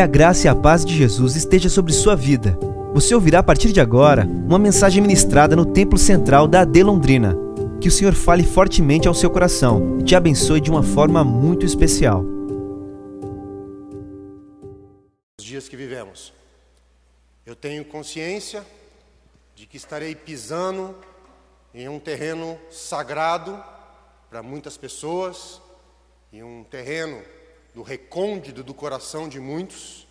Que a graça e a paz de Jesus esteja sobre sua vida. Você ouvirá a partir de agora uma mensagem ministrada no Templo Central da AD Londrina. Que o Senhor fale fortemente ao seu coração e te abençoe de uma forma muito especial. Os dias que vivemos. Eu tenho consciência de que estarei pisando em um terreno sagrado para muitas pessoas, em um terreno do recôndito do coração de muitos.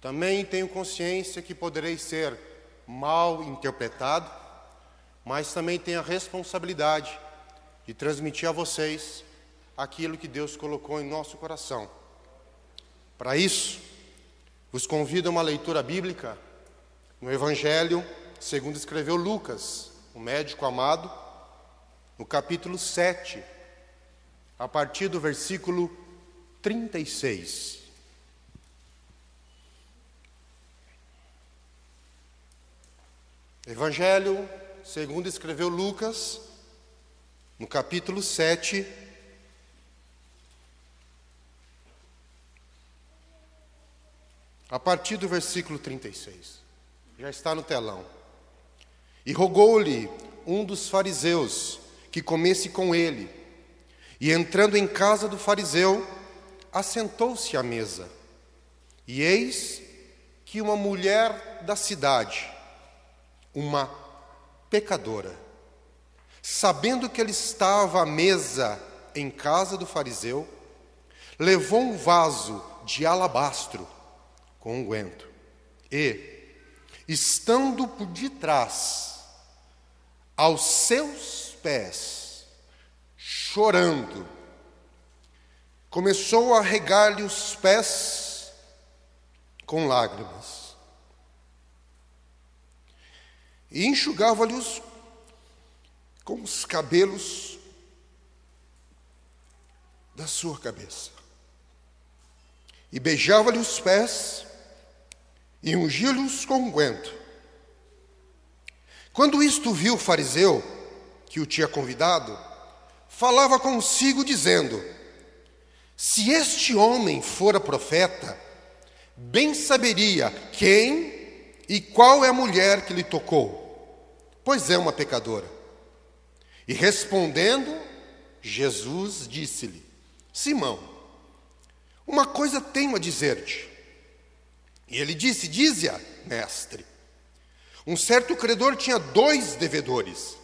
Também tenho consciência que poderei ser mal interpretado, mas também tenho a responsabilidade de transmitir a vocês aquilo que Deus colocou em nosso coração. Para isso, vos convido a uma leitura bíblica no Evangelho, segundo escreveu Lucas, o médico amado, no capítulo 7, a partir do versículo 36. Evangelho, segundo escreveu Lucas, no capítulo 7, a partir do versículo 36. Já está no telão. E rogou-lhe um dos fariseus que comesse com ele. E entrando em casa do fariseu, assentou-se à mesa. E eis que uma mulher da cidade, uma pecadora, sabendo que ele estava à mesa em casa do fariseu, levou um vaso de alabastro com unguento e, estando por detrás, aos seus pés, chorando, começou a regar-lhe os pés com lágrimas e enxugava-lhe com os cabelos da sua cabeça e beijava-lhe os pés e ungiu-lhes com unguento. Quando isto viu o fariseu, que o tinha convidado, falava consigo, dizendo: Se este homem fora profeta, bem saberia quem e qual é a mulher que lhe tocou, pois é uma pecadora. E respondendo, Jesus disse-lhe: Simão, uma coisa tenho a dizer-te. E ele disse: Dize-a, mestre. Um certo credor tinha dois devedores.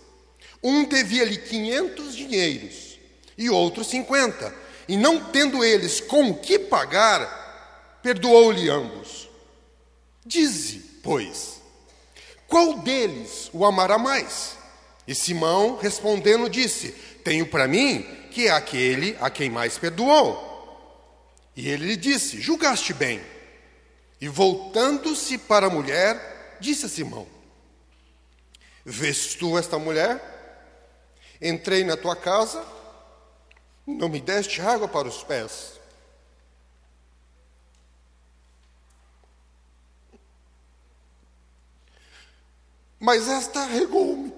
Um devia-lhe quinhentos dinheiros e outro cinquenta. E não tendo eles com que pagar, perdoou-lhe ambos. Dize, pois, qual deles o amará mais? E Simão, respondendo, disse: Tenho para mim que é aquele a quem mais perdoou. E ele lhe disse: Julgaste bem. E voltando-se para a mulher, disse a Simão: Vês tu esta mulher? Entrei na tua casa, não me deste água para os pés. Mas esta regou-me.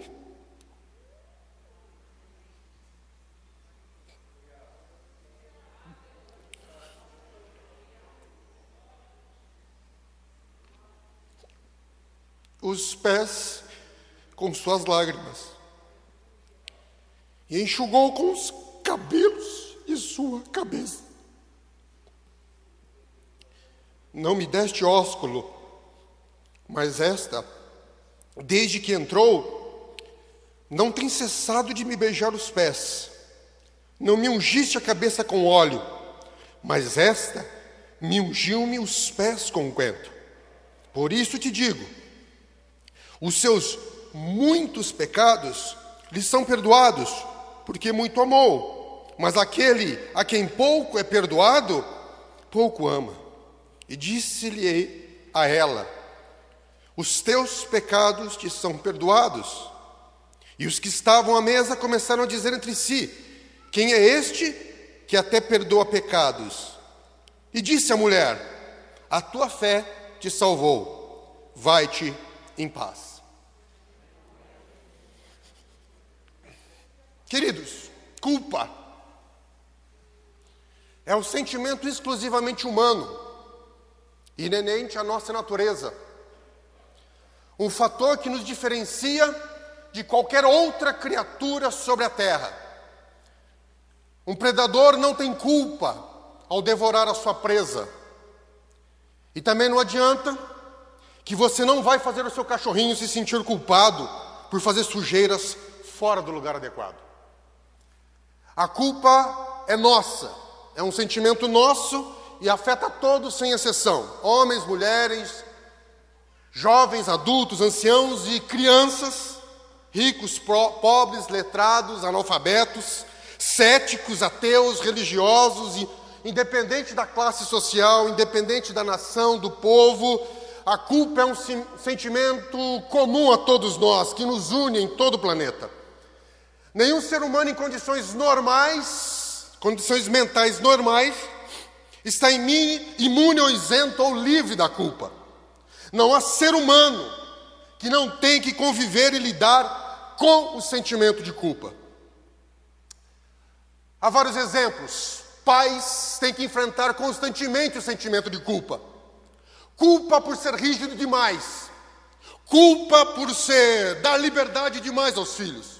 Os pés com suas lágrimas e enxugou com os cabelos de sua cabeça. Não me deste ósculo, mas esta, desde que entrou, não tem cessado de me beijar os pés. Não me ungiste a cabeça com óleo, mas esta me ungiu-me os pés com unguento. Por isso te digo: os seus muitos pecados lhe são perdoados, porque muito amou. Mas aquele a quem pouco é perdoado, pouco ama. E disse-lhe a ela: Os teus pecados te são perdoados. E os que estavam à mesa começaram a dizer entre si: Quem é este que até perdoa pecados? E disse a mulher: A tua fé te salvou. Vai-te em paz. Queridos, culpa é um sentimento exclusivamente humano inerente à nossa natureza. Um fator que nos diferencia de qualquer outra criatura sobre a terra. Um predador não tem culpa ao devorar a sua presa. E também não adianta que você não vai fazer o seu cachorrinho se sentir culpado por fazer sujeiras fora do lugar adequado. A culpa é nossa, é um sentimento nosso e afeta todos sem exceção: homens, mulheres, jovens, adultos, anciãos e crianças, ricos, pobres, letrados, analfabetos, céticos, ateus, religiosos, independente da classe social, independente da nação, do povo, a culpa é um sentimento comum a todos nós, que nos une em todo o planeta. Nenhum ser humano em condições normais, condições mentais normais, está imune ou isento ou livre da culpa. Não há ser humano que não tem que conviver e lidar com o sentimento de culpa. Há vários exemplos. Pais têm que enfrentar constantemente o sentimento de culpa. Culpa por ser rígido demais. Culpa por ser dar liberdade demais aos filhos.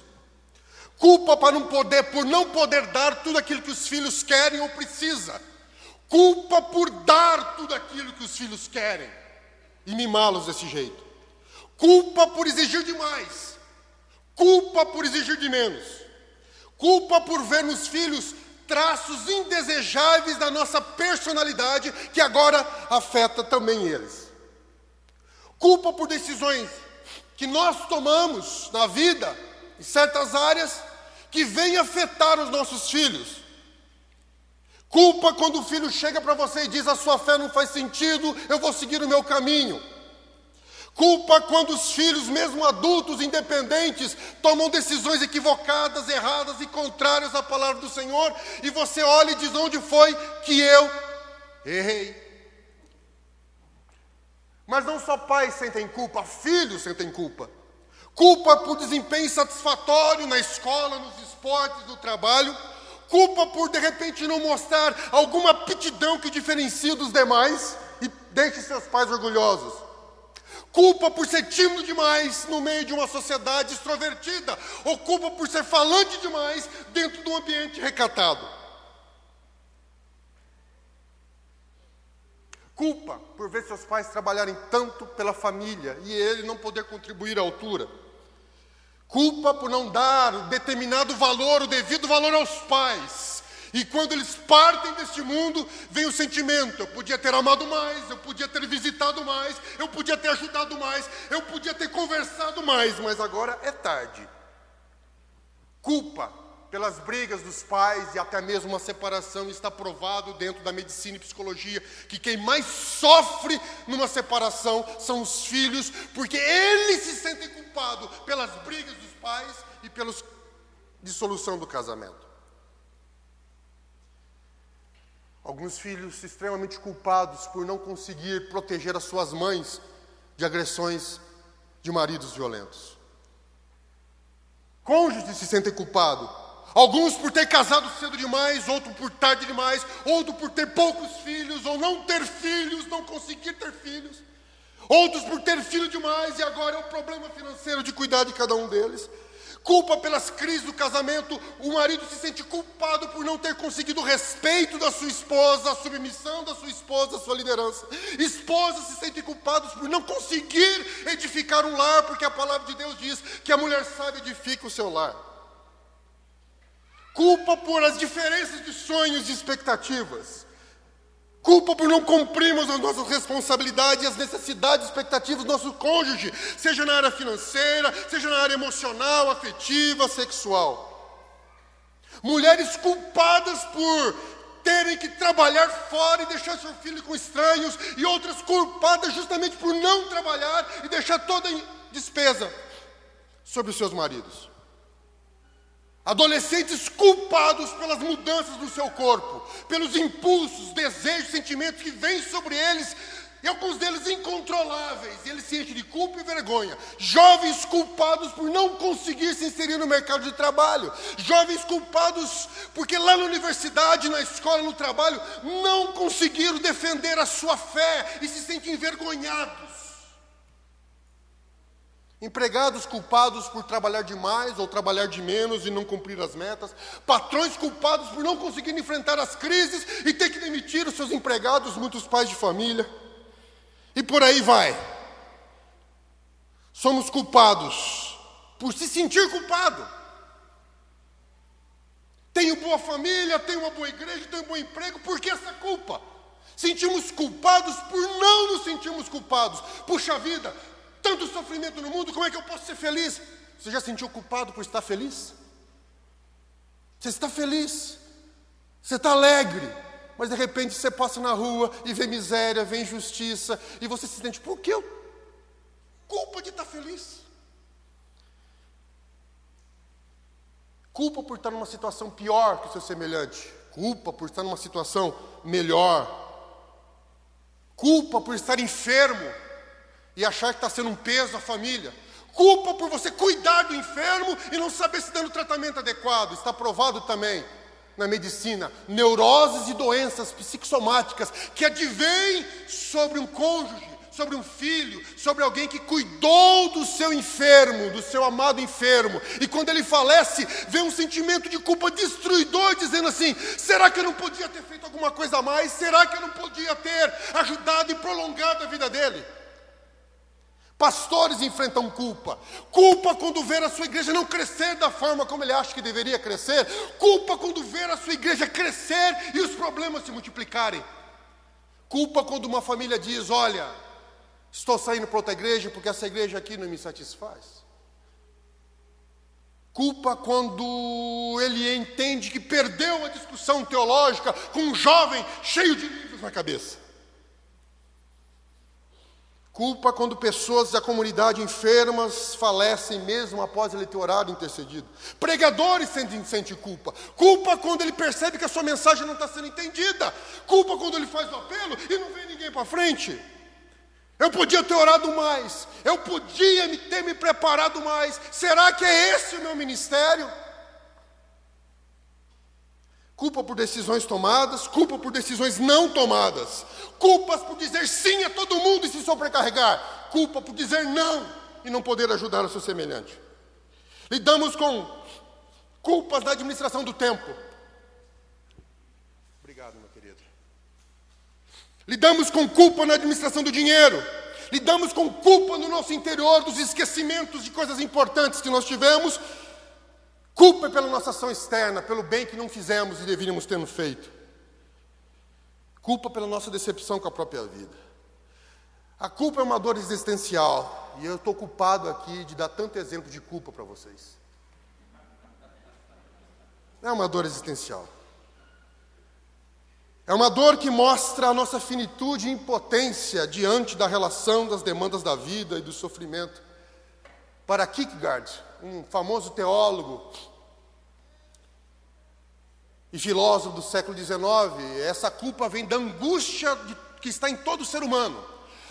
Culpa para não poder, por não poder dar tudo aquilo que os filhos querem ou precisam. Culpa por dar tudo aquilo que os filhos querem e mimá-los desse jeito. Culpa por exigir demais. Culpa por exigir de menos. Culpa por ver nos filhos traços indesejáveis da nossa personalidade que agora afeta também eles. Culpa por decisões que nós tomamos na vida, em certas áreas, que vêm afetar os nossos filhos. Culpa quando o filho chega para você e diz: a sua fé não faz sentido, eu vou seguir o meu caminho. Culpa quando os filhos, mesmo adultos, independentes, tomam decisões equivocadas, erradas e contrárias à palavra do Senhor, e você olha e diz: onde foi que eu errei? Mas não só pais sentem culpa, filhos sentem culpa. Culpa por desempenho insatisfatório na escola, nos esportes, no trabalho. Culpa por de repente não mostrar alguma aptidão que diferencia dos demais e deixe seus pais orgulhosos culpa por ser tímido demais no meio de uma sociedade extrovertida, ou culpa por ser falante demais dentro de um ambiente recatado. Culpa por ver seus pais trabalharem tanto pela família e ele não poder contribuir à altura. Culpa por não dar o determinado valor, o devido valor aos pais e quando eles partem deste mundo, vem o sentimento: eu podia ter amado mais, eu podia ter visitado mais, eu podia ter ajudado mais, eu podia ter conversado mais, mas agora é tarde. Culpa pelas brigas dos pais e até mesmo uma separação, está provado dentro da medicina e psicologia que quem mais sofre numa separação são os filhos, porque eles se sentem culpados pelas brigas dos pais e pela dissolução do casamento. Alguns filhos extremamente culpados por não conseguir proteger as suas mães de agressões de maridos violentos. Cônjuges se sentem culpados. Alguns por ter casado cedo demais, outros por tarde demais, outros por ter poucos filhos, ou não ter filhos, não conseguir ter filhos. Outros por ter filho demais e agora é o problema financeiro de cuidar de cada um deles culpa pelas crises do casamento, o marido se sente culpado por não ter conseguido o respeito da sua esposa, a submissão da sua esposa, a sua liderança. Esposas se sentem culpados por não conseguir edificar um lar, porque a palavra de Deus diz que a mulher sábia edifica o seu lar. Culpa por as diferenças de sonhos e expectativas. Culpa por não cumprirmos as nossas responsabilidades, as necessidades, expectativas do nosso cônjuge, seja na área financeira, seja na área emocional, afetiva, sexual. Mulheres culpadas por terem que trabalhar fora e deixar seu filho com estranhos, e outras culpadas justamente por não trabalhar e deixar toda a despesa sobre os seus maridos. Adolescentes culpados pelas mudanças do seu corpo, pelos impulsos, desejos, sentimentos que vêm sobre eles E alguns deles incontroláveis, e eles se enchem de culpa e vergonha. Jovens culpados por não conseguir se inserir no mercado de trabalho. Jovens culpados porque lá na universidade, na escola, no trabalho, não conseguiram defender a sua fé e se sentem envergonhados. Empregados culpados por trabalhar demais ou trabalhar de menos e não cumprir as metas. Patrões culpados por não conseguir enfrentar as crises e ter que demitir os seus empregados, muitos pais de família. E por aí vai. Somos culpados por se sentir culpado. Tenho boa família, tenho uma boa igreja, tenho um bom emprego, por que essa culpa? Sentimos culpados por não nos sentirmos culpados. Puxa vida, tanto sofrimento no mundo, como é que eu posso ser feliz? Você já sentiu culpado por estar feliz? Você está feliz, você está alegre, mas de repente você passa na rua e vê miséria, vê injustiça, e você se sente, por que eu? Culpa de estar feliz. Culpa por estar numa situação pior que o seu semelhante. Culpa por estar numa situação melhor. Culpa por estar enfermo e achar que está sendo um peso à família. Culpa por você cuidar do enfermo e não saber se dando tratamento adequado. Está provado também na medicina, neuroses e doenças psicossomáticas que advêm sobre um cônjuge, sobre um filho, sobre alguém que cuidou do seu enfermo, do seu amado enfermo, e quando ele falece, vem um sentimento de culpa destruidor, dizendo assim: será que eu não podia ter feito alguma coisa a mais? Será que eu não podia ter ajudado e prolongado a vida dele? Pastores enfrentam culpa. Culpa quando ver a sua igreja não crescer da forma como ele acha que deveria crescer. Culpa quando ver a sua igreja crescer e os problemas se multiplicarem. Culpa quando uma família diz: Olha, estou saindo para outra igreja porque essa igreja aqui não me satisfaz. Culpa quando ele entende que perdeu a discussão teológica com um jovem cheio de livros na cabeça. Culpa quando pessoas da comunidade enfermas falecem mesmo após ele ter orado e intercedido. Pregadores sentem, sentem culpa. Culpa quando ele percebe que a sua mensagem não está sendo entendida. Culpa quando ele faz o apelo e não vem ninguém para frente. Eu podia ter orado mais. Eu podia ter me preparado mais. Será que é esse o meu ministério? Culpa por decisões tomadas, culpa por decisões não tomadas, culpas por dizer sim a todo mundo e se sobrecarregar, culpa por dizer não e não poder ajudar o seu semelhante. Lidamos com culpas na administração do tempo. Obrigado, meu querido. Lidamos com culpa na administração do dinheiro. Lidamos com culpa no nosso interior dos esquecimentos de coisas importantes que nós tivemos Culpa pela nossa ação externa, pelo bem que não fizemos e deveríamos ter feito. Culpa pela nossa decepção com a própria vida. A culpa é uma dor existencial. E eu estou culpado aqui de dar tanto exemplo de culpa para vocês. É uma dor existencial. É uma dor que mostra a nossa finitude e impotência diante da relação das demandas da vida e do sofrimento. Para Kierkegaard, um famoso teólogo e filósofo do século XIX, essa culpa vem da angústia de, que está em todo ser humano.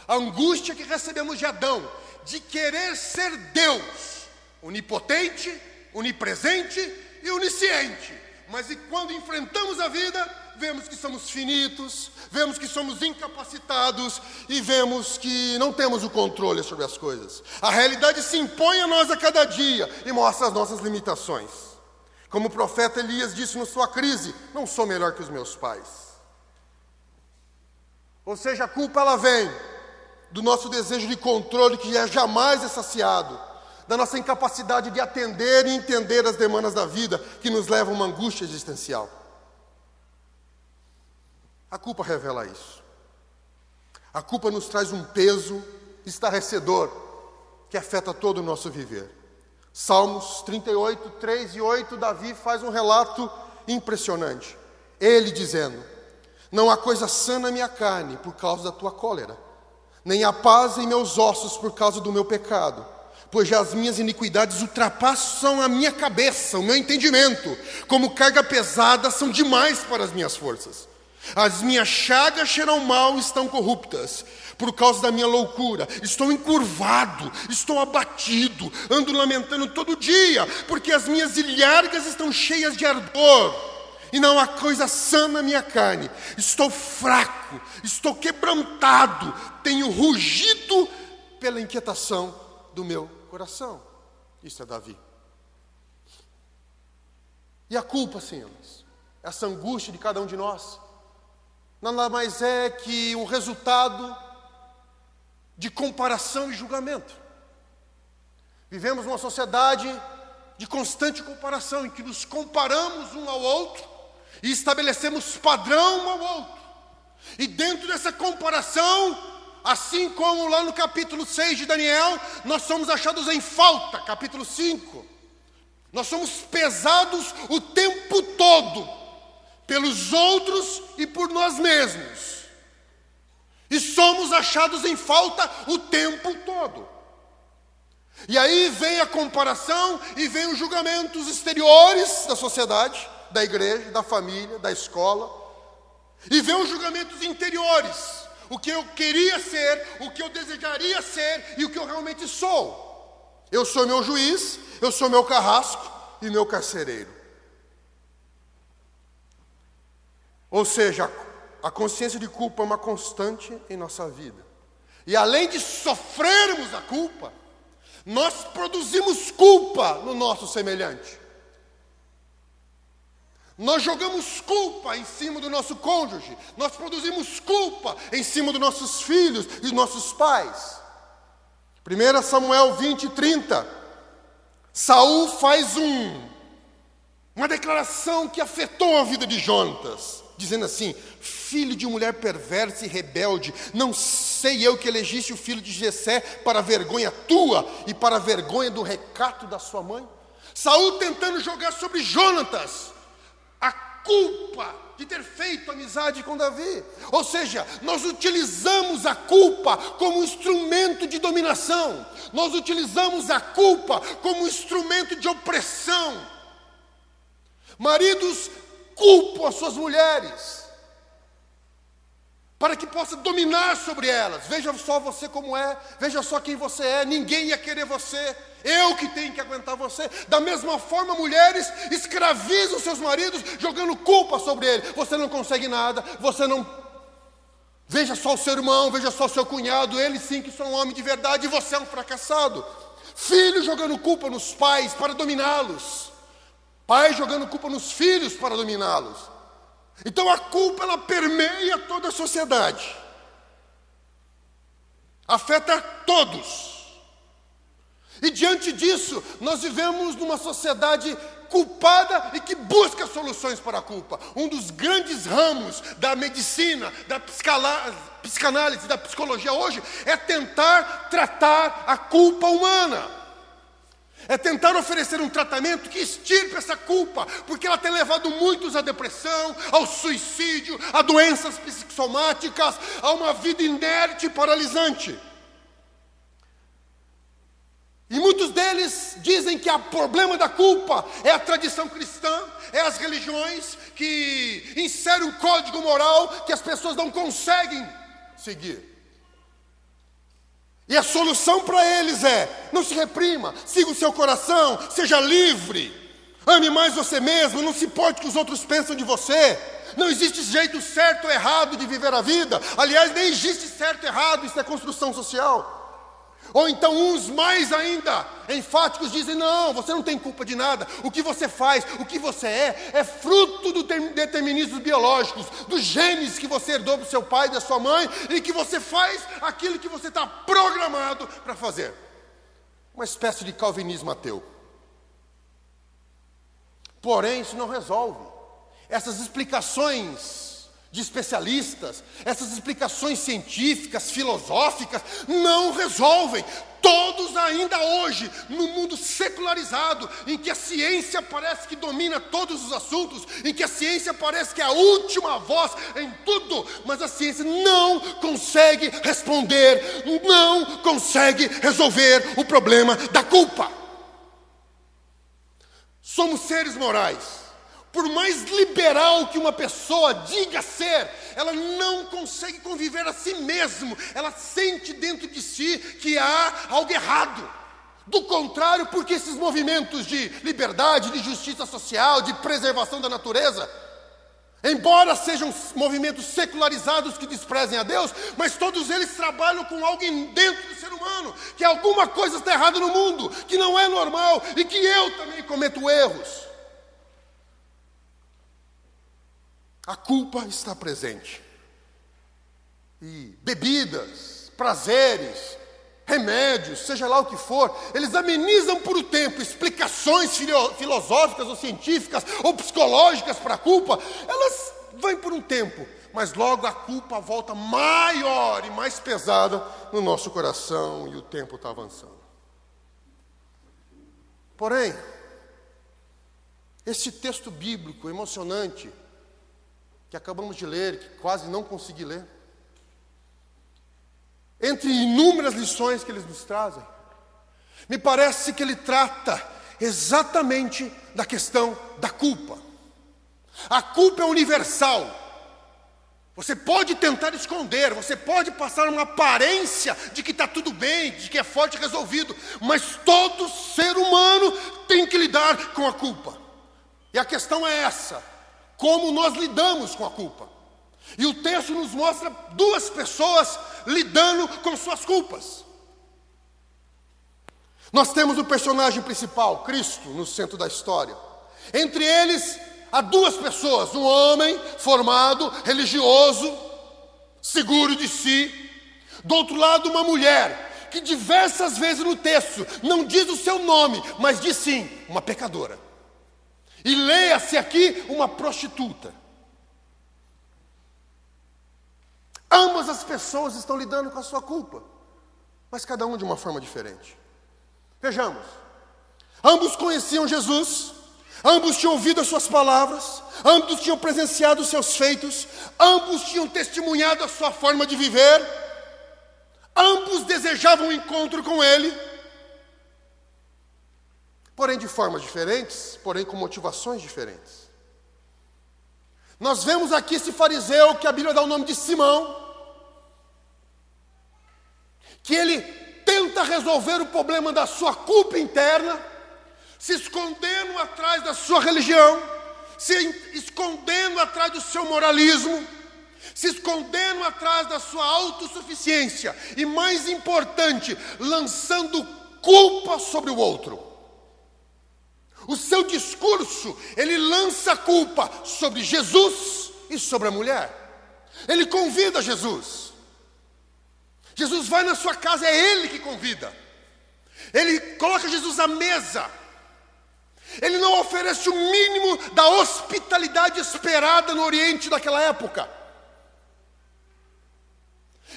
A angústia que recebemos de Adão, de querer ser Deus, onipotente, onipresente e onisciente. Mas e quando enfrentamos a vida, vemos que somos finitos, vemos que somos incapacitados e vemos que não temos o controle sobre as coisas. A realidade se impõe a nós a cada dia e mostra as nossas limitações. Como o profeta Elias disse na sua crise: Não sou melhor que os meus pais. Ou seja, a culpa ela vem do nosso desejo de controle que é jamais é saciado, da nossa incapacidade de atender e entender as demandas da vida que nos levam a uma angústia existencial. A culpa revela isso. A culpa nos traz um peso estarrecedor que afeta todo o nosso viver. Salmos 38, 3 e 8, Davi faz um relato impressionante. Ele dizendo: Não há coisa sã na minha carne por causa da tua cólera, nem há paz em meus ossos por causa do meu pecado, pois já as minhas iniquidades ultrapassam a minha cabeça, o meu entendimento, como carga pesada são demais para as minhas forças. As minhas chagas cheiram mal e estão corruptas. Por causa da minha loucura, estou encurvado, estou abatido, ando lamentando todo dia, porque as minhas ilhargas estão cheias de ardor, e não há coisa sã na minha carne. Estou fraco, estou quebrantado, tenho rugido pela inquietação do meu coração. Isso é Davi. E a culpa, senhores, essa angústia de cada um de nós, nada mais é que o resultado de comparação e julgamento. Vivemos numa sociedade de constante comparação, em que nos comparamos um ao outro e estabelecemos padrão um ao outro. E dentro dessa comparação, assim como lá no capítulo 6 de Daniel, nós somos achados em falta, capítulo 5. Nós somos pesados o tempo todo pelos outros e por nós mesmos. E somos achados em falta o tempo todo. E aí vem a comparação e vem os julgamentos exteriores da sociedade, da igreja, da família, da escola. E vem os julgamentos interiores, o que eu queria ser, o que eu desejaria ser e o que eu realmente sou. Eu sou meu juiz, eu sou meu carrasco e meu carcereiro. Ou seja, a consciência de culpa é uma constante em nossa vida. E além de sofrermos a culpa, nós produzimos culpa no nosso semelhante. Nós jogamos culpa em cima do nosso cônjuge, nós produzimos culpa em cima dos nossos filhos e dos nossos pais. 1 Samuel 20, 30. Saul faz um, uma declaração que afetou a vida de Jonatas dizendo assim: Filho de mulher perversa e rebelde, não sei eu que elegiste o filho de Jessé para a vergonha tua e para a vergonha do recato da sua mãe? Saul tentando jogar sobre Jonatas a culpa de ter feito amizade com Davi. Ou seja, nós utilizamos a culpa como instrumento de dominação, nós utilizamos a culpa como instrumento de opressão. Maridos culpam as suas mulheres, para que possa dominar sobre elas. Veja só você como é, veja só quem você é, ninguém ia querer você, eu que tenho que aguentar você. Da mesma forma, mulheres escravizam seus maridos, jogando culpa sobre ele. Você não consegue nada, você não. Veja só o seu irmão, veja só o seu cunhado, ele sim que são um homem de verdade e você é um fracassado. Filhos jogando culpa nos pais para dominá-los. Pai jogando culpa nos filhos para dominá-los. Então a culpa ela permeia toda a sociedade. Afeta todos. E diante disso, nós vivemos numa sociedade culpada e que busca soluções para a culpa. Um dos grandes ramos da medicina, da psicanálise, da psicologia hoje é tentar tratar a culpa humana. É tentar oferecer um tratamento que extirpe essa culpa, porque ela tem levado muitos à depressão, ao suicídio, a doenças psicossomáticas, a uma vida inerte e paralisante. E muitos deles dizem que o problema da culpa é a tradição cristã, é as religiões que inserem um código moral que as pessoas não conseguem seguir. E a solução para eles é: não se reprima, siga o seu coração, seja livre, ame mais você mesmo, não se importe que os outros pensam de você. Não existe jeito certo ou errado de viver a vida. Aliás, nem existe certo ou errado, isso é construção social. Ou então uns mais ainda enfáticos dizem: não, você não tem culpa de nada. O que você faz, o que você é, é fruto do determinismo biológicos, dos genes que você herdou do seu pai e da sua mãe, e que você faz aquilo que você está programado para fazer. Uma espécie de calvinismo ateu. Porém, isso não resolve. Essas explicações de especialistas, essas explicações científicas, filosóficas, não resolvem. Todos ainda hoje, no mundo secularizado, em que a ciência parece que domina todos os assuntos, em que a ciência parece que é a última voz em tudo, mas a ciência não consegue responder, não consegue resolver o problema da culpa. Somos seres morais Por mais liberal que uma pessoa diga ser, ela não consegue conviver a si mesmo. Ela sente dentro de si que há algo errado. Do contrário, porque esses movimentos de liberdade, de justiça social, de preservação da natureza, embora sejam movimentos secularizados que desprezem a Deus, mas todos eles trabalham com algo dentro do ser humano, que alguma coisa está errada no mundo, que não é normal e que eu também cometo erros. A culpa está presente. E bebidas, prazeres, remédios, seja lá o que for, eles amenizam por um tempo explicações filosóficas ou científicas ou psicológicas para a culpa, elas vêm por um tempo, mas logo a culpa volta maior e mais pesada no nosso coração e o tempo está avançando. Porém, esse texto bíblico emocionante, que acabamos de ler, que quase não consegui ler. Entre inúmeras lições que eles nos trazem, me parece que ele trata exatamente da questão da culpa. A culpa é universal. Você pode tentar esconder, você pode passar uma aparência de que está tudo bem, de que é forte e resolvido, mas todo ser humano tem que lidar com a culpa. E a questão é essa: como nós lidamos com a culpa. E o texto nos mostra duas pessoas lidando com suas culpas. Nós temos o personagem principal, Cristo, no centro da história. Entre eles, há duas pessoas: um homem formado, religioso, seguro de si. Do outro lado, uma mulher, que diversas vezes no texto não diz o seu nome, mas diz sim, uma pecadora. E leia-se aqui uma prostituta. Ambas as pessoas estão lidando com a sua culpa, mas cada um de uma forma diferente. Vejamos. Ambos conheciam Jesus, ambos tinham ouvido as suas palavras, ambos tinham presenciado os seus feitos, ambos tinham testemunhado a sua forma de viver, ambos desejavam um encontro com ele porém de formas diferentes, porém com motivações diferentes. Nós vemos aqui esse fariseu que a Bíblia dá o nome de Simão, que ele tenta resolver o problema da sua culpa interna, se escondendo atrás da sua religião, se escondendo atrás do seu moralismo, se escondendo atrás da sua autossuficiência e, mais importante, lançando culpa sobre o outro. O seu discurso, ele lança a culpa sobre Jesus e sobre a mulher. Ele convida Jesus. Jesus vai na sua casa, é ele que convida. Ele coloca Jesus à mesa. Ele não oferece o mínimo da hospitalidade esperada no Oriente daquela época.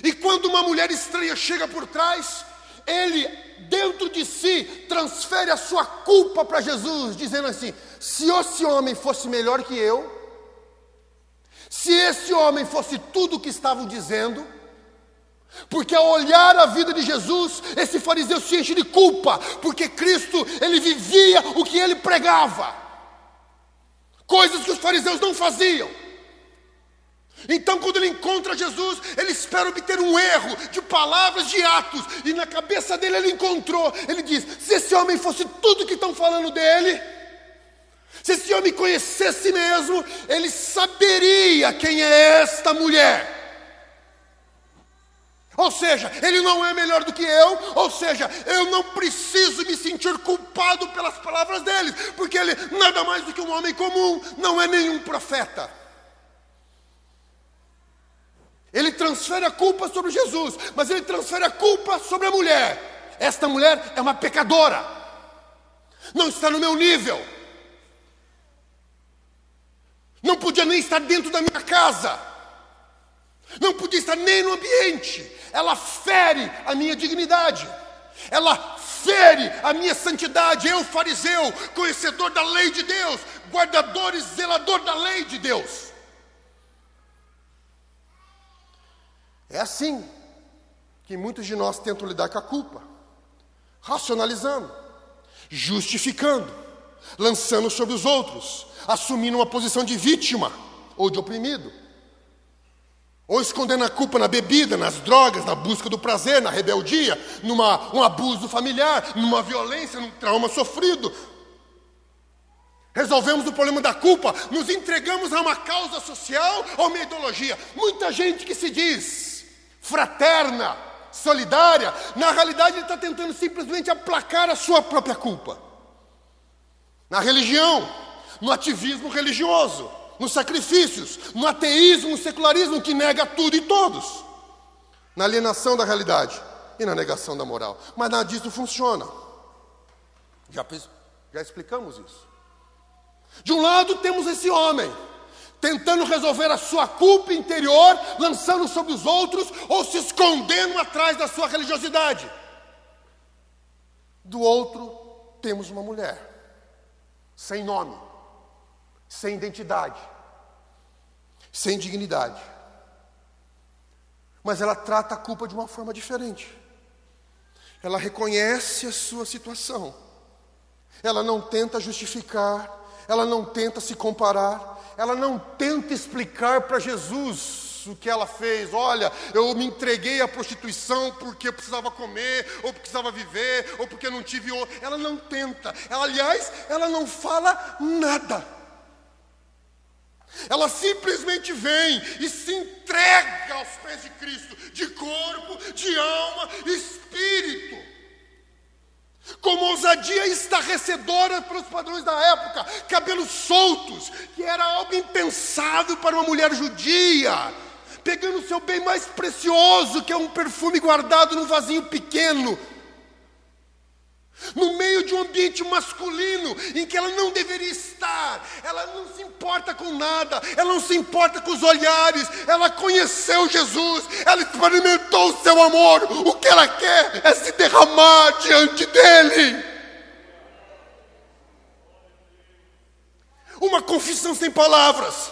E quando uma mulher estranha chega por trás, ele dentro de si transfere a sua culpa para Jesus, dizendo assim: se esse homem fosse melhor que eu, se esse homem fosse tudo o que estavam dizendo, porque ao olhar a vida de Jesus, esse fariseu se enche de culpa, porque Cristo, ele vivia o que ele pregava, coisas que os fariseus não faziam. Então, quando ele encontra Jesus, ele espera obter um erro de palavras, de atos, e na cabeça dele ele encontrou. Ele diz: se esse homem fosse tudo que estão falando dele, se esse homem conhecesse mesmo, ele saberia quem é esta mulher. Ou seja, ele não é melhor do que eu, ou seja, eu não preciso me sentir culpado pelas palavras dele, porque ele nada mais do que um homem comum, não é nenhum profeta. Ele transfere a culpa sobre Jesus, mas ele transfere a culpa sobre a mulher. Esta mulher é uma pecadora, não está no meu nível, não podia nem estar dentro da minha casa, não podia estar nem no ambiente. Ela fere a minha dignidade, ela fere a minha santidade. Eu, fariseu, conhecedor da lei de Deus, guardador e zelador da lei de Deus. É assim que muitos de nós tentam lidar com a culpa, racionalizando, justificando, lançando sobre os outros, assumindo uma posição de vítima ou de oprimido. Ou escondendo a culpa na bebida, nas drogas, na busca do prazer, na rebeldia, numa um abuso familiar, numa violência, num trauma sofrido. Resolvemos o problema da culpa, nos entregamos a uma causa social ou uma ideologia. Muita gente que se diz fraterna, solidária, na realidade ele está tentando simplesmente aplacar a sua própria culpa. Na religião, no ativismo religioso, nos sacrifícios, no ateísmo, no secularismo que nega tudo e todos, na alienação da realidade e na negação da moral. Mas nada disso funciona. Já, já explicamos isso. De um lado temos esse homem, tentando resolver a sua culpa interior, lançando sobre os outros ou se escondendo atrás da sua religiosidade. Do outro, temos uma mulher, sem nome, sem identidade, sem dignidade. Mas ela trata a culpa de uma forma diferente. Ela reconhece a sua situação. Ela não tenta justificar, ela não tenta se comparar, ela não tenta explicar para Jesus o que ela fez. Olha, eu me entreguei à prostituição porque eu precisava comer, ou precisava viver, ou porque não tive. Ela não tenta. Ela, aliás, ela não fala nada. Ela simplesmente vem e se entrega aos pés de Cristo, de corpo, de alma, espírito com ousadia estarrecedora para os padrões da época, cabelos soltos, que era algo impensado para uma mulher judia, pegando o seu bem mais precioso, que é um perfume guardado num vasinho pequeno, no meio de um ambiente masculino em que ela não deveria estar, ela não se importa com nada, ela não se importa com os olhares, ela conheceu Jesus, ela experimentou o seu amor, o que ela quer é se derramar diante dele. Uma confissão sem palavras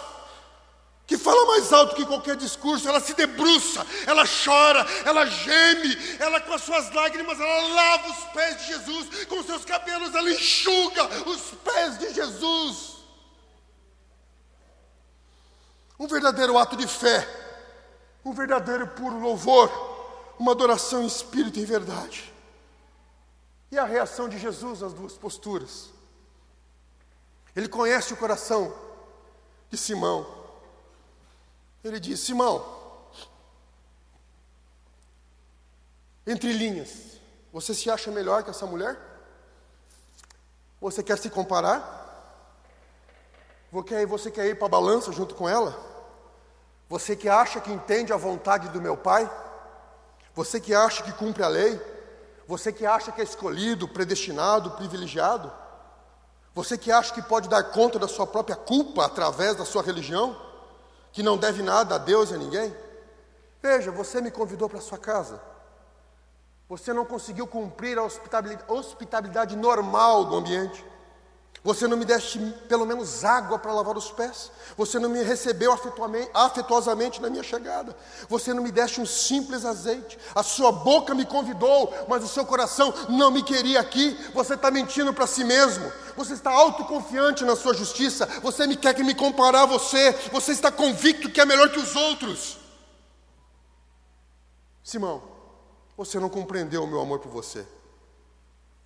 que fala mais alto que qualquer discurso, ela se debruça, ela chora, ela geme, ela com as suas lágrimas, ela lava os pés de Jesus, com seus cabelos ela enxuga os pés de Jesus. Um verdadeiro ato de fé, um verdadeiro puro louvor, uma adoração em espírito e em verdade. E a reação de Jesus às duas posturas? Ele conhece o coração de Simão. Ele diz: Simão, entre linhas, você se acha melhor que essa mulher? Você quer se comparar? Você quer ir para a balança junto com ela? Você que acha que entende a vontade do meu Pai? Você que acha que cumpre a lei? Você que acha que é escolhido, predestinado, privilegiado? Você que acha que pode dar conta da sua própria culpa através da sua religião? Que não deve nada a Deus e a ninguém? Veja, você me convidou para sua casa. Você não conseguiu cumprir a hospitalidade normal do ambiente. Você não me deste pelo menos água para lavar os pés. Você não me recebeu afetuosamente na minha chegada. Você não me deste um simples azeite. A sua boca me convidou, mas o seu coração não me queria aqui. Você está mentindo para si mesmo. Você está autoconfiante na sua justiça. Você me quer que me comparar a você. Você está convicto que é melhor que os outros. Simão, você não compreendeu o meu amor por você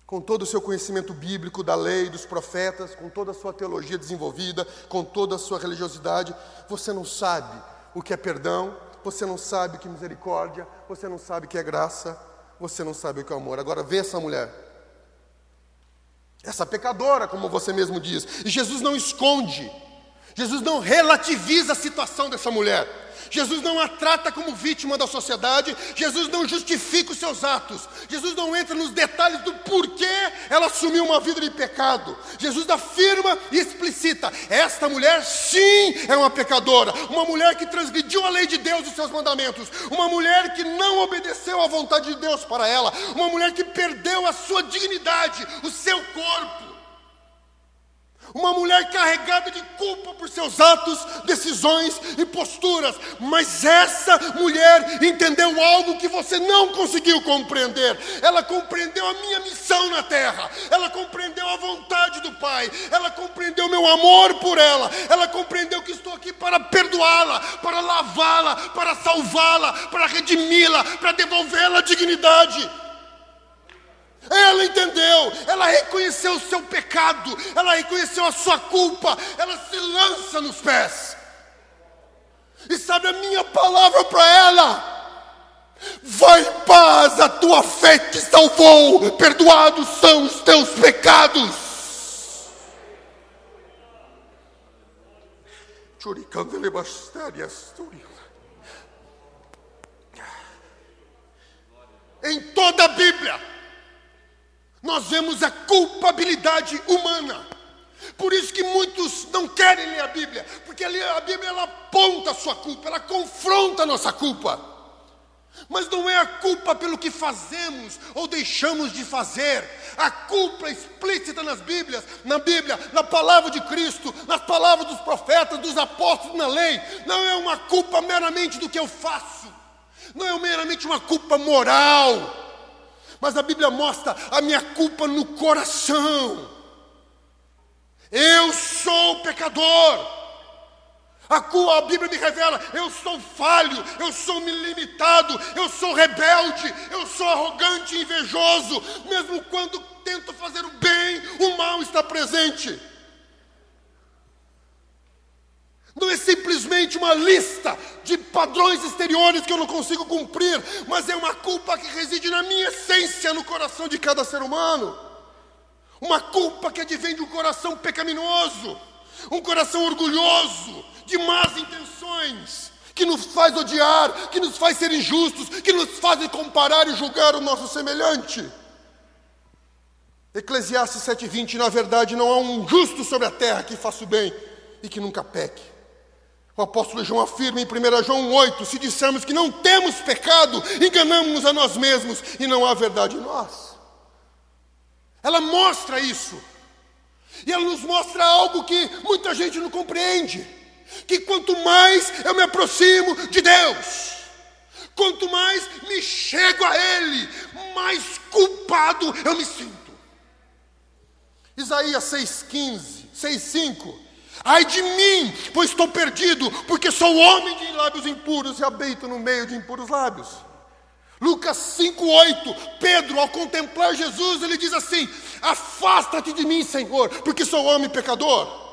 com todo o seu conhecimento bíblico da lei, dos profetas, com toda a sua teologia desenvolvida, com toda a sua religiosidade, você não sabe o que é perdão, você não sabe o que é misericórdia, você não sabe o que é graça, você não sabe o que é amor. Agora vê essa mulher. Essa pecadora, como você mesmo diz. E Jesus não esconde. Jesus não relativiza a situação dessa mulher. Jesus não a trata como vítima da sociedade, Jesus não justifica os seus atos, Jesus não entra nos detalhes do porquê ela assumiu uma vida de pecado. Jesus afirma e explicita: esta mulher sim é uma pecadora, uma mulher que transgrediu a lei de Deus e os seus mandamentos, uma mulher que não obedeceu à vontade de Deus para ela, uma mulher que perdeu a sua dignidade, o seu corpo. Uma mulher carregada de culpa por seus atos, decisões e posturas. Mas essa mulher entendeu algo que você não conseguiu compreender. Ela compreendeu a minha missão na terra. Ela compreendeu a vontade do Pai. Ela compreendeu meu amor por ela. Ela compreendeu que estou aqui para perdoá-la, para lavá-la, para salvá-la, para redimi-la, para devolvê-la a dignidade. Ela entendeu, ela reconheceu o seu pecado, ela reconheceu a sua culpa, ela se lança nos pés. E sabe a minha palavra para ela? Vai em paz, a tua fé te salvou, perdoados são os teus pecados. Em toda a Bíblia, nós vemos a culpabilidade humana. Por isso que muitos não querem ler a Bíblia, porque a Bíblia ela aponta a sua culpa, ela confronta a nossa culpa. Mas não é a culpa pelo que fazemos ou deixamos de fazer. A culpa é explícita nas Bíblias, na Bíblia, na palavra de Cristo, nas palavras dos profetas, dos apóstolos, na lei. Não é uma culpa meramente do que eu faço. Não é meramente uma culpa moral mas a Bíblia mostra a minha culpa no coração. Eu sou pecador. A, a Bíblia me revela: eu sou falho, eu sou limitado, eu sou rebelde, eu sou arrogante e invejoso. Mesmo quando tento fazer o bem, o mal está presente. Não é simplesmente uma lista de padrões exteriores que eu não consigo cumprir, mas é uma culpa que reside na minha essência, no coração de cada ser humano. Uma culpa que advém de um coração pecaminoso, um coração orgulhoso, de más intenções, que nos faz odiar, que nos faz ser injustos, que nos faz comparar e julgar o nosso semelhante. Eclesiastes 7,20, na verdade, não há um justo sobre a terra que faça o bem e que nunca peque. O apóstolo João afirma em 1 João 8: se dissermos que não temos pecado, enganamos-nos a nós mesmos e não há verdade em nós. Ela mostra isso. E ela nos mostra algo que muita gente não compreende: que quanto mais eu me aproximo de Deus, quanto mais me chego a Ele, mais culpado eu me sinto. Isaías 6,15, 6,5 Ai de mim, pois estou perdido, porque sou homem de lábios impuros e habito no meio de impuros lábios. Lucas 5,8, Pedro, ao contemplar Jesus, ele diz assim: Afasta-te de mim, Senhor, porque sou homem pecador.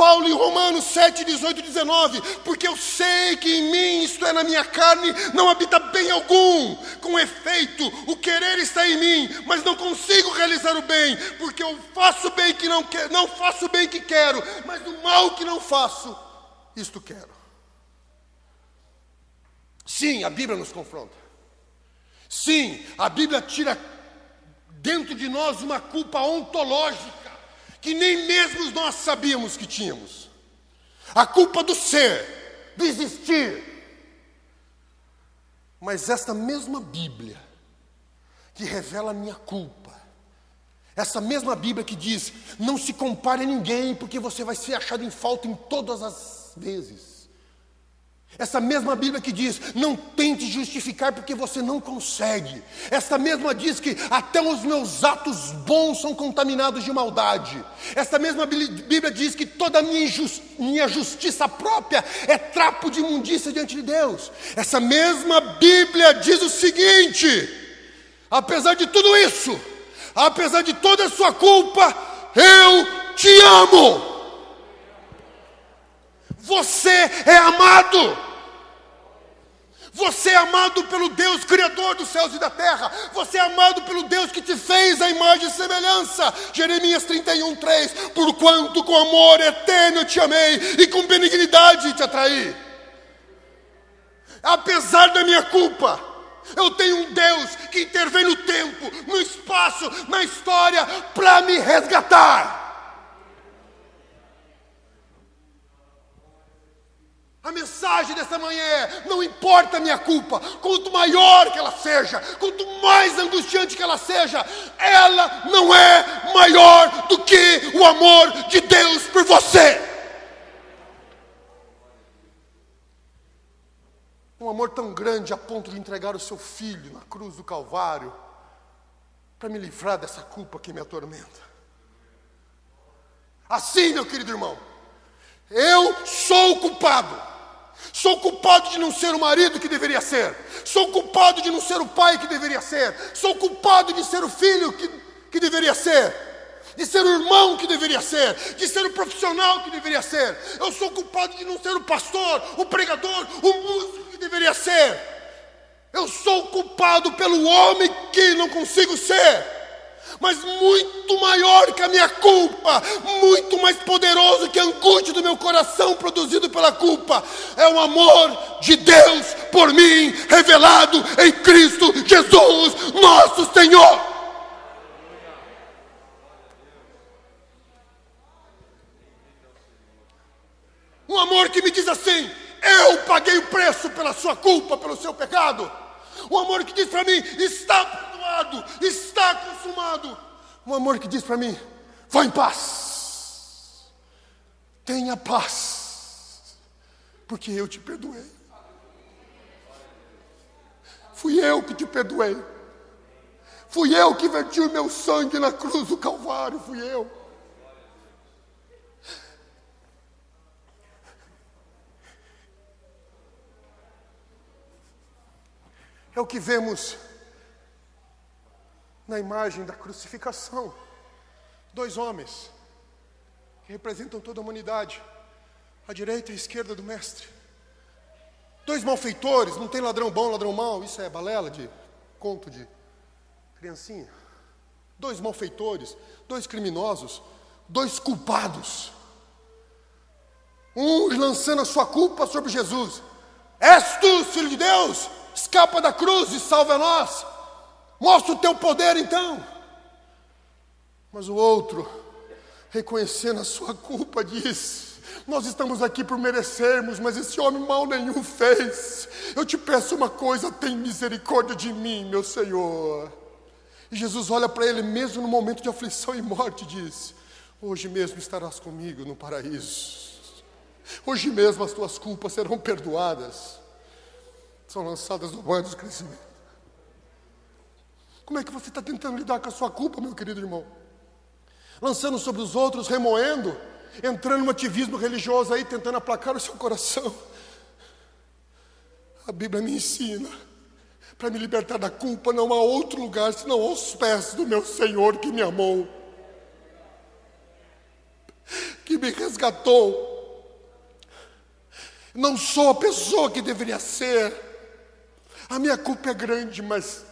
Paulo em Romanos 7, 18 e 19, porque eu sei que em mim, isto é, na minha carne, não habita bem algum. Com efeito, o querer está em mim, mas não consigo realizar o bem, porque eu faço bem que não quero, não faço bem que quero, mas o mal que não faço, isto quero. Sim, a Bíblia nos confronta. Sim, a Bíblia tira dentro de nós uma culpa ontológica que nem mesmo nós sabíamos que tínhamos. A culpa do ser, do existir. Mas esta mesma Bíblia, que revela a minha culpa, essa mesma Bíblia que diz: não se compare a ninguém, porque você vai ser achado em falta em todas as vezes. Essa mesma Bíblia que diz: não tente justificar porque você não consegue. Essa mesma diz que até os meus atos bons são contaminados de maldade. Essa mesma Bíblia diz que toda a minha, injusti minha justiça própria é trapo de imundícia diante de Deus. Essa mesma Bíblia diz o seguinte: apesar de tudo isso, apesar de toda a sua culpa, eu te amo. Você é amado. Você é amado pelo Deus Criador dos céus e da terra. Você é amado pelo Deus que te fez a imagem e semelhança. Jeremias 31, 3. Porquanto com amor eterno te amei e com benignidade te atraí. Apesar da minha culpa, eu tenho um Deus que intervém no tempo, no espaço, na história, para me resgatar. A mensagem dessa manhã é: não importa a minha culpa, quanto maior que ela seja, quanto mais angustiante que ela seja, ela não é maior do que o amor de Deus por você. Um amor tão grande a ponto de entregar o seu filho na cruz do Calvário para me livrar dessa culpa que me atormenta. Assim, meu querido irmão, eu sou o culpado. Sou culpado de não ser o marido que deveria ser. Sou culpado de não ser o pai que deveria ser. Sou culpado de ser o filho que, que deveria ser. De ser o irmão que deveria ser. De ser o profissional que deveria ser. Eu sou culpado de não ser o pastor, o pregador, o músico que deveria ser. Eu sou culpado pelo homem que não consigo ser mas muito maior que a minha culpa, muito mais poderoso que a angústia do meu coração produzido pela culpa, é o amor de Deus por mim, revelado em Cristo Jesus, nosso Senhor. Um amor que me diz assim: eu paguei o preço pela sua culpa, pelo seu pecado. Um amor que diz para mim: está perdoado, está consumado. Um amor que diz para mim: vá em paz, tenha paz, porque eu te perdoei. Fui eu que te perdoei. Fui eu que verti o meu sangue na cruz do Calvário, fui eu. É o que vemos na imagem da crucificação. Dois homens que representam toda a humanidade, à direita e à esquerda do Mestre. Dois malfeitores, não tem ladrão bom, ladrão mau, isso é balela de conto de criancinha. Dois malfeitores, dois criminosos, dois culpados. Um lançando a sua culpa sobre Jesus. És tu, filho de Deus? Escapa da cruz e salva nós. Mostra o teu poder então. Mas o outro, reconhecendo a sua culpa, diz: Nós estamos aqui por merecermos, mas esse homem mal nenhum fez. Eu te peço uma coisa, tem misericórdia de mim, meu Senhor. E Jesus olha para ele, mesmo no momento de aflição e morte, e diz: Hoje mesmo estarás comigo no paraíso. Hoje mesmo as tuas culpas serão perdoadas. São lançadas no banho dos crescimento. Como é que você está tentando lidar com a sua culpa, meu querido irmão? Lançando sobre os outros, remoendo, entrando no ativismo religioso aí, tentando aplacar o seu coração. A Bíblia me ensina, para me libertar da culpa, não há outro lugar senão aos pés do meu Senhor que me amou, que me resgatou. Não sou a pessoa que deveria ser. A minha culpa é grande, mas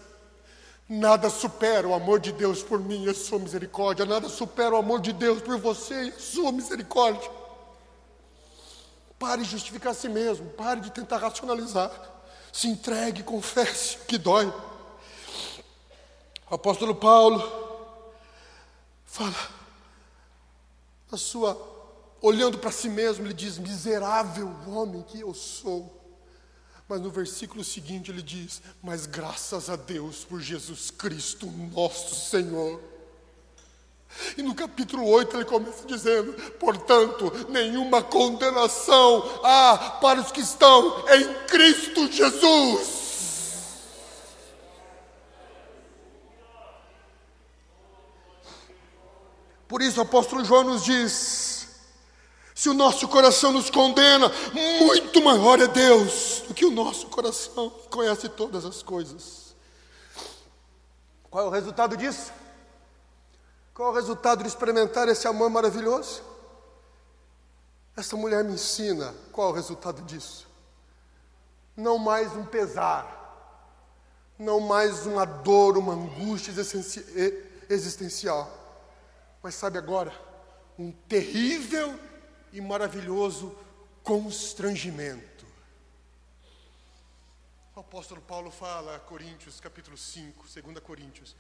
Nada supera o amor de Deus por mim e a sua misericórdia. Nada supera o amor de Deus por você e a sua misericórdia. Pare de justificar a si mesmo. Pare de tentar racionalizar. Se entregue, confesse que dói. O apóstolo Paulo fala, a sua, olhando para si mesmo, ele diz: Miserável homem que eu sou. Mas no versículo seguinte ele diz: Mas graças a Deus por Jesus Cristo, nosso Senhor. E no capítulo 8 ele começa dizendo: Portanto, nenhuma condenação há para os que estão em Cristo Jesus. Por isso o apóstolo João nos diz: se o nosso coração nos condena, muito maior é Deus do que o nosso coração, que conhece todas as coisas. Qual é o resultado disso? Qual é o resultado de experimentar esse amor maravilhoso? Essa mulher me ensina qual é o resultado disso. Não mais um pesar, não mais uma dor, uma angústia existencial, mas sabe agora, um terrível e maravilhoso constrangimento. O apóstolo Paulo fala a Coríntios, capítulo 5, 2 Coríntios: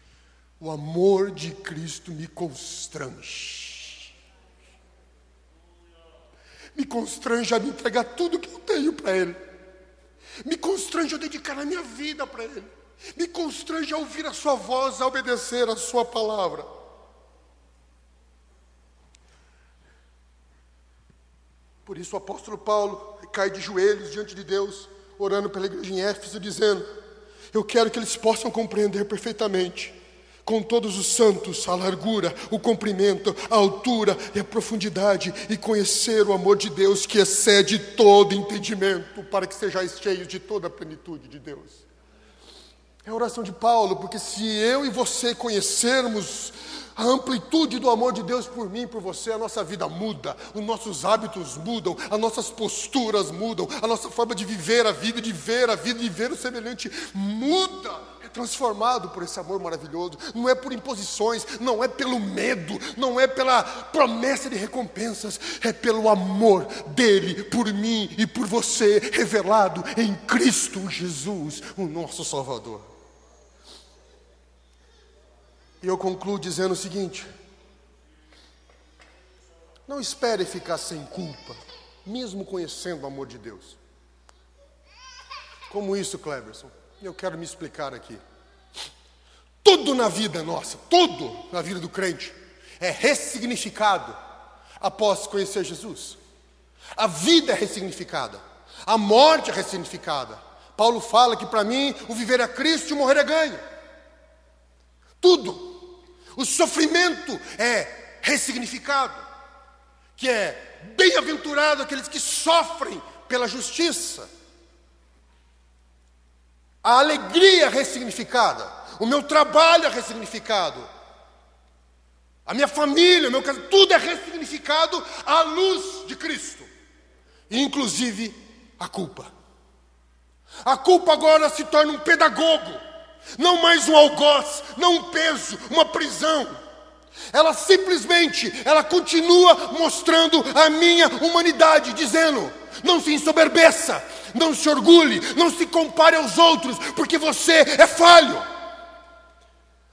O amor de Cristo me constrange. me constrange a me entregar tudo que eu tenho para Ele. Me constrange a dedicar a minha vida para Ele. Me constrange a ouvir a Sua voz, a obedecer a Sua palavra. Por isso o apóstolo Paulo cai de joelhos diante de Deus, orando pela igreja em Éfeso, dizendo: Eu quero que eles possam compreender perfeitamente com todos os santos, a largura, o comprimento, a altura e a profundidade, e conhecer o amor de Deus que excede todo entendimento, para que sejais cheios de toda a plenitude de Deus. É a oração de Paulo, porque se eu e você conhecermos a amplitude do amor de Deus por mim e por você, a nossa vida muda, os nossos hábitos mudam, as nossas posturas mudam, a nossa forma de viver a vida, de ver a vida, de ver o semelhante muda é transformado por esse amor maravilhoso. Não é por imposições, não é pelo medo, não é pela promessa de recompensas, é pelo amor dele por mim e por você, revelado em Cristo Jesus, o nosso Salvador. E eu concluo dizendo o seguinte: não espere ficar sem culpa, mesmo conhecendo o amor de Deus. Como isso, Cleverson? Eu quero me explicar aqui. Tudo na vida nossa, tudo na vida do crente é ressignificado após conhecer Jesus. A vida é ressignificada, a morte é ressignificada. Paulo fala que para mim o viver é Cristo e o morrer é ganho. Tudo. O sofrimento é ressignificado, que é bem-aventurado aqueles que sofrem pela justiça. A alegria é ressignificada. O meu trabalho é ressignificado. A minha família, o meu caso, tudo é ressignificado à luz de Cristo. Inclusive a culpa. A culpa agora se torna um pedagogo, não mais um algoz, não um peso, uma prisão. Ela simplesmente, ela continua mostrando a minha humanidade, dizendo: não se ensoberbeça, não se orgulhe, não se compare aos outros, porque você é falho.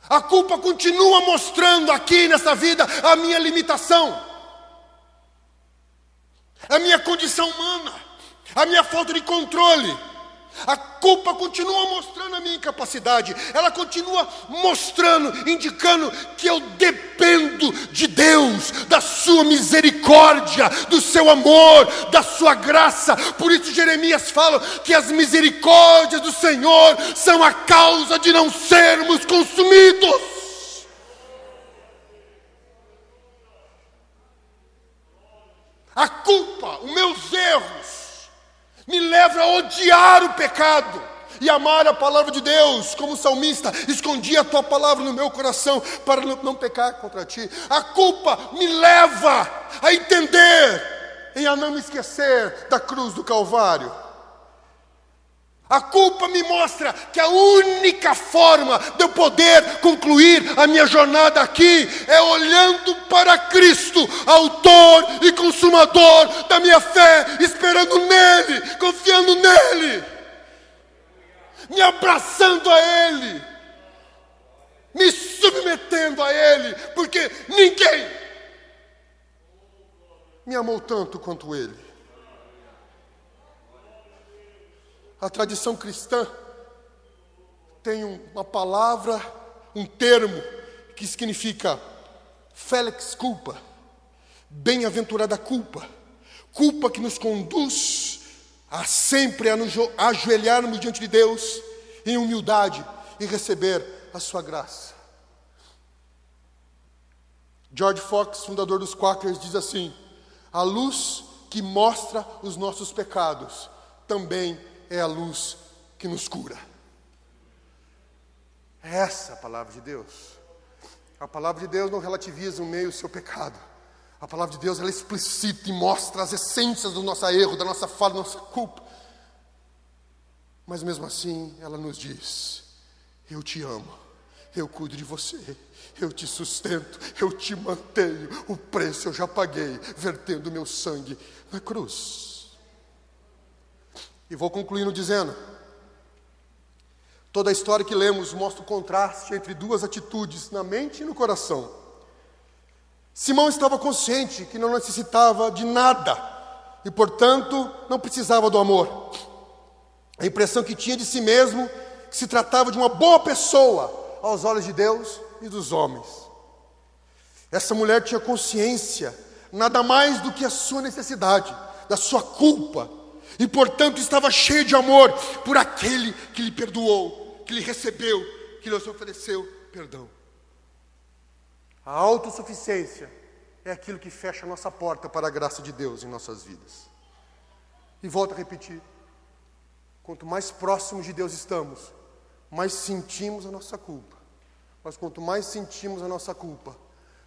A culpa continua mostrando aqui nessa vida a minha limitação, a minha condição humana, a minha falta de controle. A culpa continua mostrando a minha incapacidade, ela continua mostrando, indicando que eu dependo de Deus, da Sua misericórdia, do Seu amor, da Sua graça. Por isso, Jeremias fala que as misericórdias do Senhor são a causa de não sermos consumidos. A culpa, os meus erros, me leva a odiar o pecado e amar a palavra de Deus, como salmista, escondi a tua palavra no meu coração para não pecar contra ti. A culpa me leva a entender e a não me esquecer da cruz do Calvário. A culpa me mostra que a única forma de eu poder concluir a minha jornada aqui é olhando para Cristo, Autor e Consumador da minha fé, esperando nele, confiando nele, me abraçando a Ele, me submetendo a Ele, porque ninguém me amou tanto quanto Ele. A tradição cristã tem uma palavra, um termo que significa Félix culpa, bem-aventurada culpa, culpa que nos conduz a sempre a nos ajoelharmos diante de Deus em humildade e receber a sua graça. George Fox, fundador dos Quakers, diz assim: a luz que mostra os nossos pecados também é a luz que nos cura. É essa a palavra de Deus. A palavra de Deus não relativiza o meio o seu pecado. A palavra de Deus ela explicita e mostra as essências do nosso erro, da nossa falha, da nossa culpa. Mas mesmo assim, ela nos diz: Eu te amo, eu cuido de você, eu te sustento, eu te mantenho. O preço eu já paguei, vertendo meu sangue na cruz. E vou concluindo dizendo: toda a história que lemos mostra o contraste entre duas atitudes na mente e no coração. Simão estava consciente que não necessitava de nada e, portanto, não precisava do amor. A impressão que tinha de si mesmo que se tratava de uma boa pessoa aos olhos de Deus e dos homens. Essa mulher tinha consciência nada mais do que a sua necessidade, da sua culpa, e portanto estava cheia de amor por aquele que lhe perdoou, que lhe recebeu, que lhe ofereceu perdão. A autossuficiência é aquilo que fecha a nossa porta para a graça de Deus em nossas vidas. E volto a repetir: quanto mais próximos de Deus estamos, mais sentimos a nossa culpa. Mas quanto mais sentimos a nossa culpa,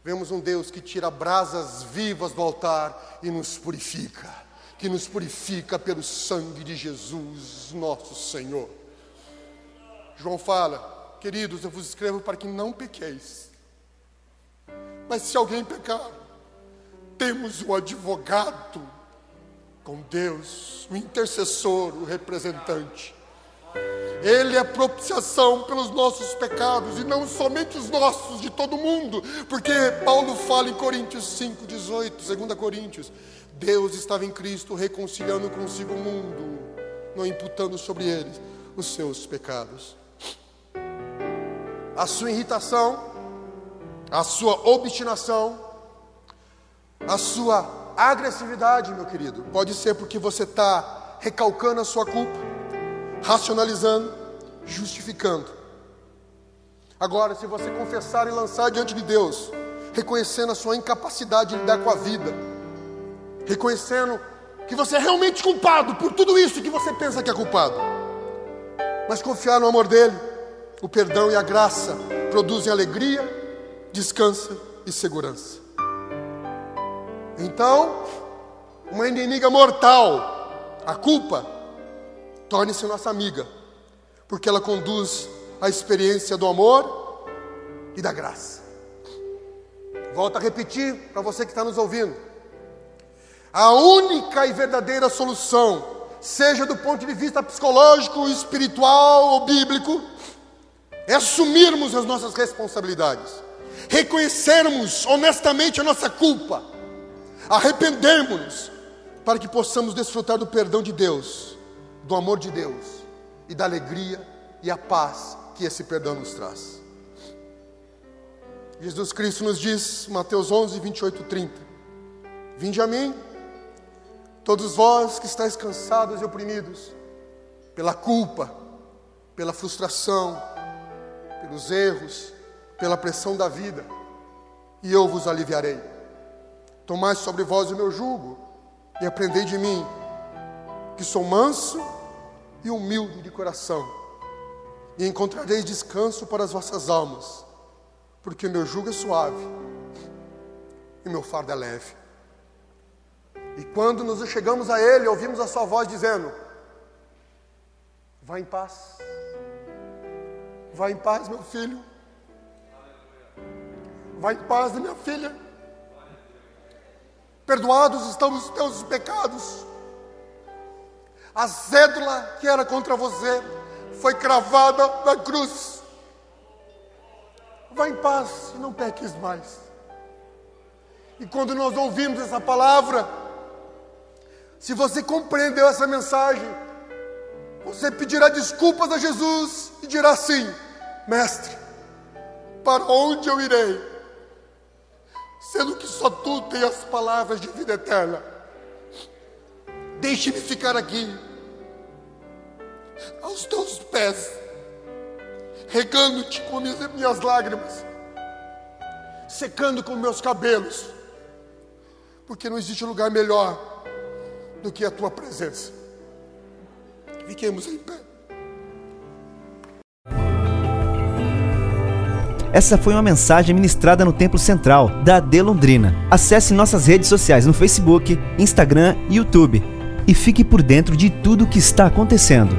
vemos um Deus que tira brasas vivas do altar e nos purifica, que nos purifica pelo sangue de Jesus, nosso Senhor. João fala: Queridos, eu vos escrevo para que não pequeis. Mas se alguém pecar, temos o advogado com Deus, o intercessor, o representante. Ele é propiciação pelos nossos pecados, e não somente os nossos, de todo mundo, porque Paulo fala em Coríntios 5, 18, 2 Coríntios, Deus estava em Cristo reconciliando consigo o mundo, não imputando sobre eles os seus pecados. A sua irritação, a sua obstinação, a sua agressividade, meu querido, pode ser porque você está recalcando a sua culpa racionalizando, justificando. Agora, se você confessar e lançar diante de Deus, reconhecendo a sua incapacidade de lidar com a vida, reconhecendo que você é realmente culpado por tudo isso que você pensa que é culpado, mas confiar no amor dele, o perdão e a graça produzem alegria, descanso e segurança. Então, uma inimiga mortal, a culpa, Torne-se nossa amiga, porque ela conduz à experiência do amor e da graça. Volto a repetir para você que está nos ouvindo: a única e verdadeira solução, seja do ponto de vista psicológico, espiritual ou bíblico, é assumirmos as nossas responsabilidades, reconhecermos honestamente a nossa culpa, arrependermos-nos, para que possamos desfrutar do perdão de Deus do amor de Deus e da alegria e a paz que esse perdão nos traz. Jesus Cristo nos diz, Mateus 11, 28, 30: Vinde a mim, todos vós que estáis cansados e oprimidos, pela culpa, pela frustração, pelos erros, pela pressão da vida, e eu vos aliviarei. Tomai sobre vós o meu jugo e aprendei de mim, que sou manso e humilde de coração, e encontrareis descanso para as vossas almas, porque meu jugo é suave e meu fardo é leve. E quando nos chegamos a Ele, ouvimos a Sua voz dizendo: Vá em paz, vá em paz, meu filho, vá em paz, minha filha. Perdoados estão os teus pecados a cédula que era contra você foi cravada na cruz. Vá em paz e não peques mais. E quando nós ouvimos essa palavra, se você compreendeu essa mensagem, você pedirá desculpas a Jesus e dirá assim: Mestre, para onde eu irei? Sendo que só tu tens as palavras de vida eterna. Deixe-me ficar aqui aos teus pés, regando-te com minhas, minhas lágrimas, secando com meus cabelos, porque não existe lugar melhor do que a tua presença. Fiquemos em pé. Essa foi uma mensagem ministrada no Templo Central da De Londrina. Acesse nossas redes sociais no Facebook, Instagram e YouTube e fique por dentro de tudo o que está acontecendo.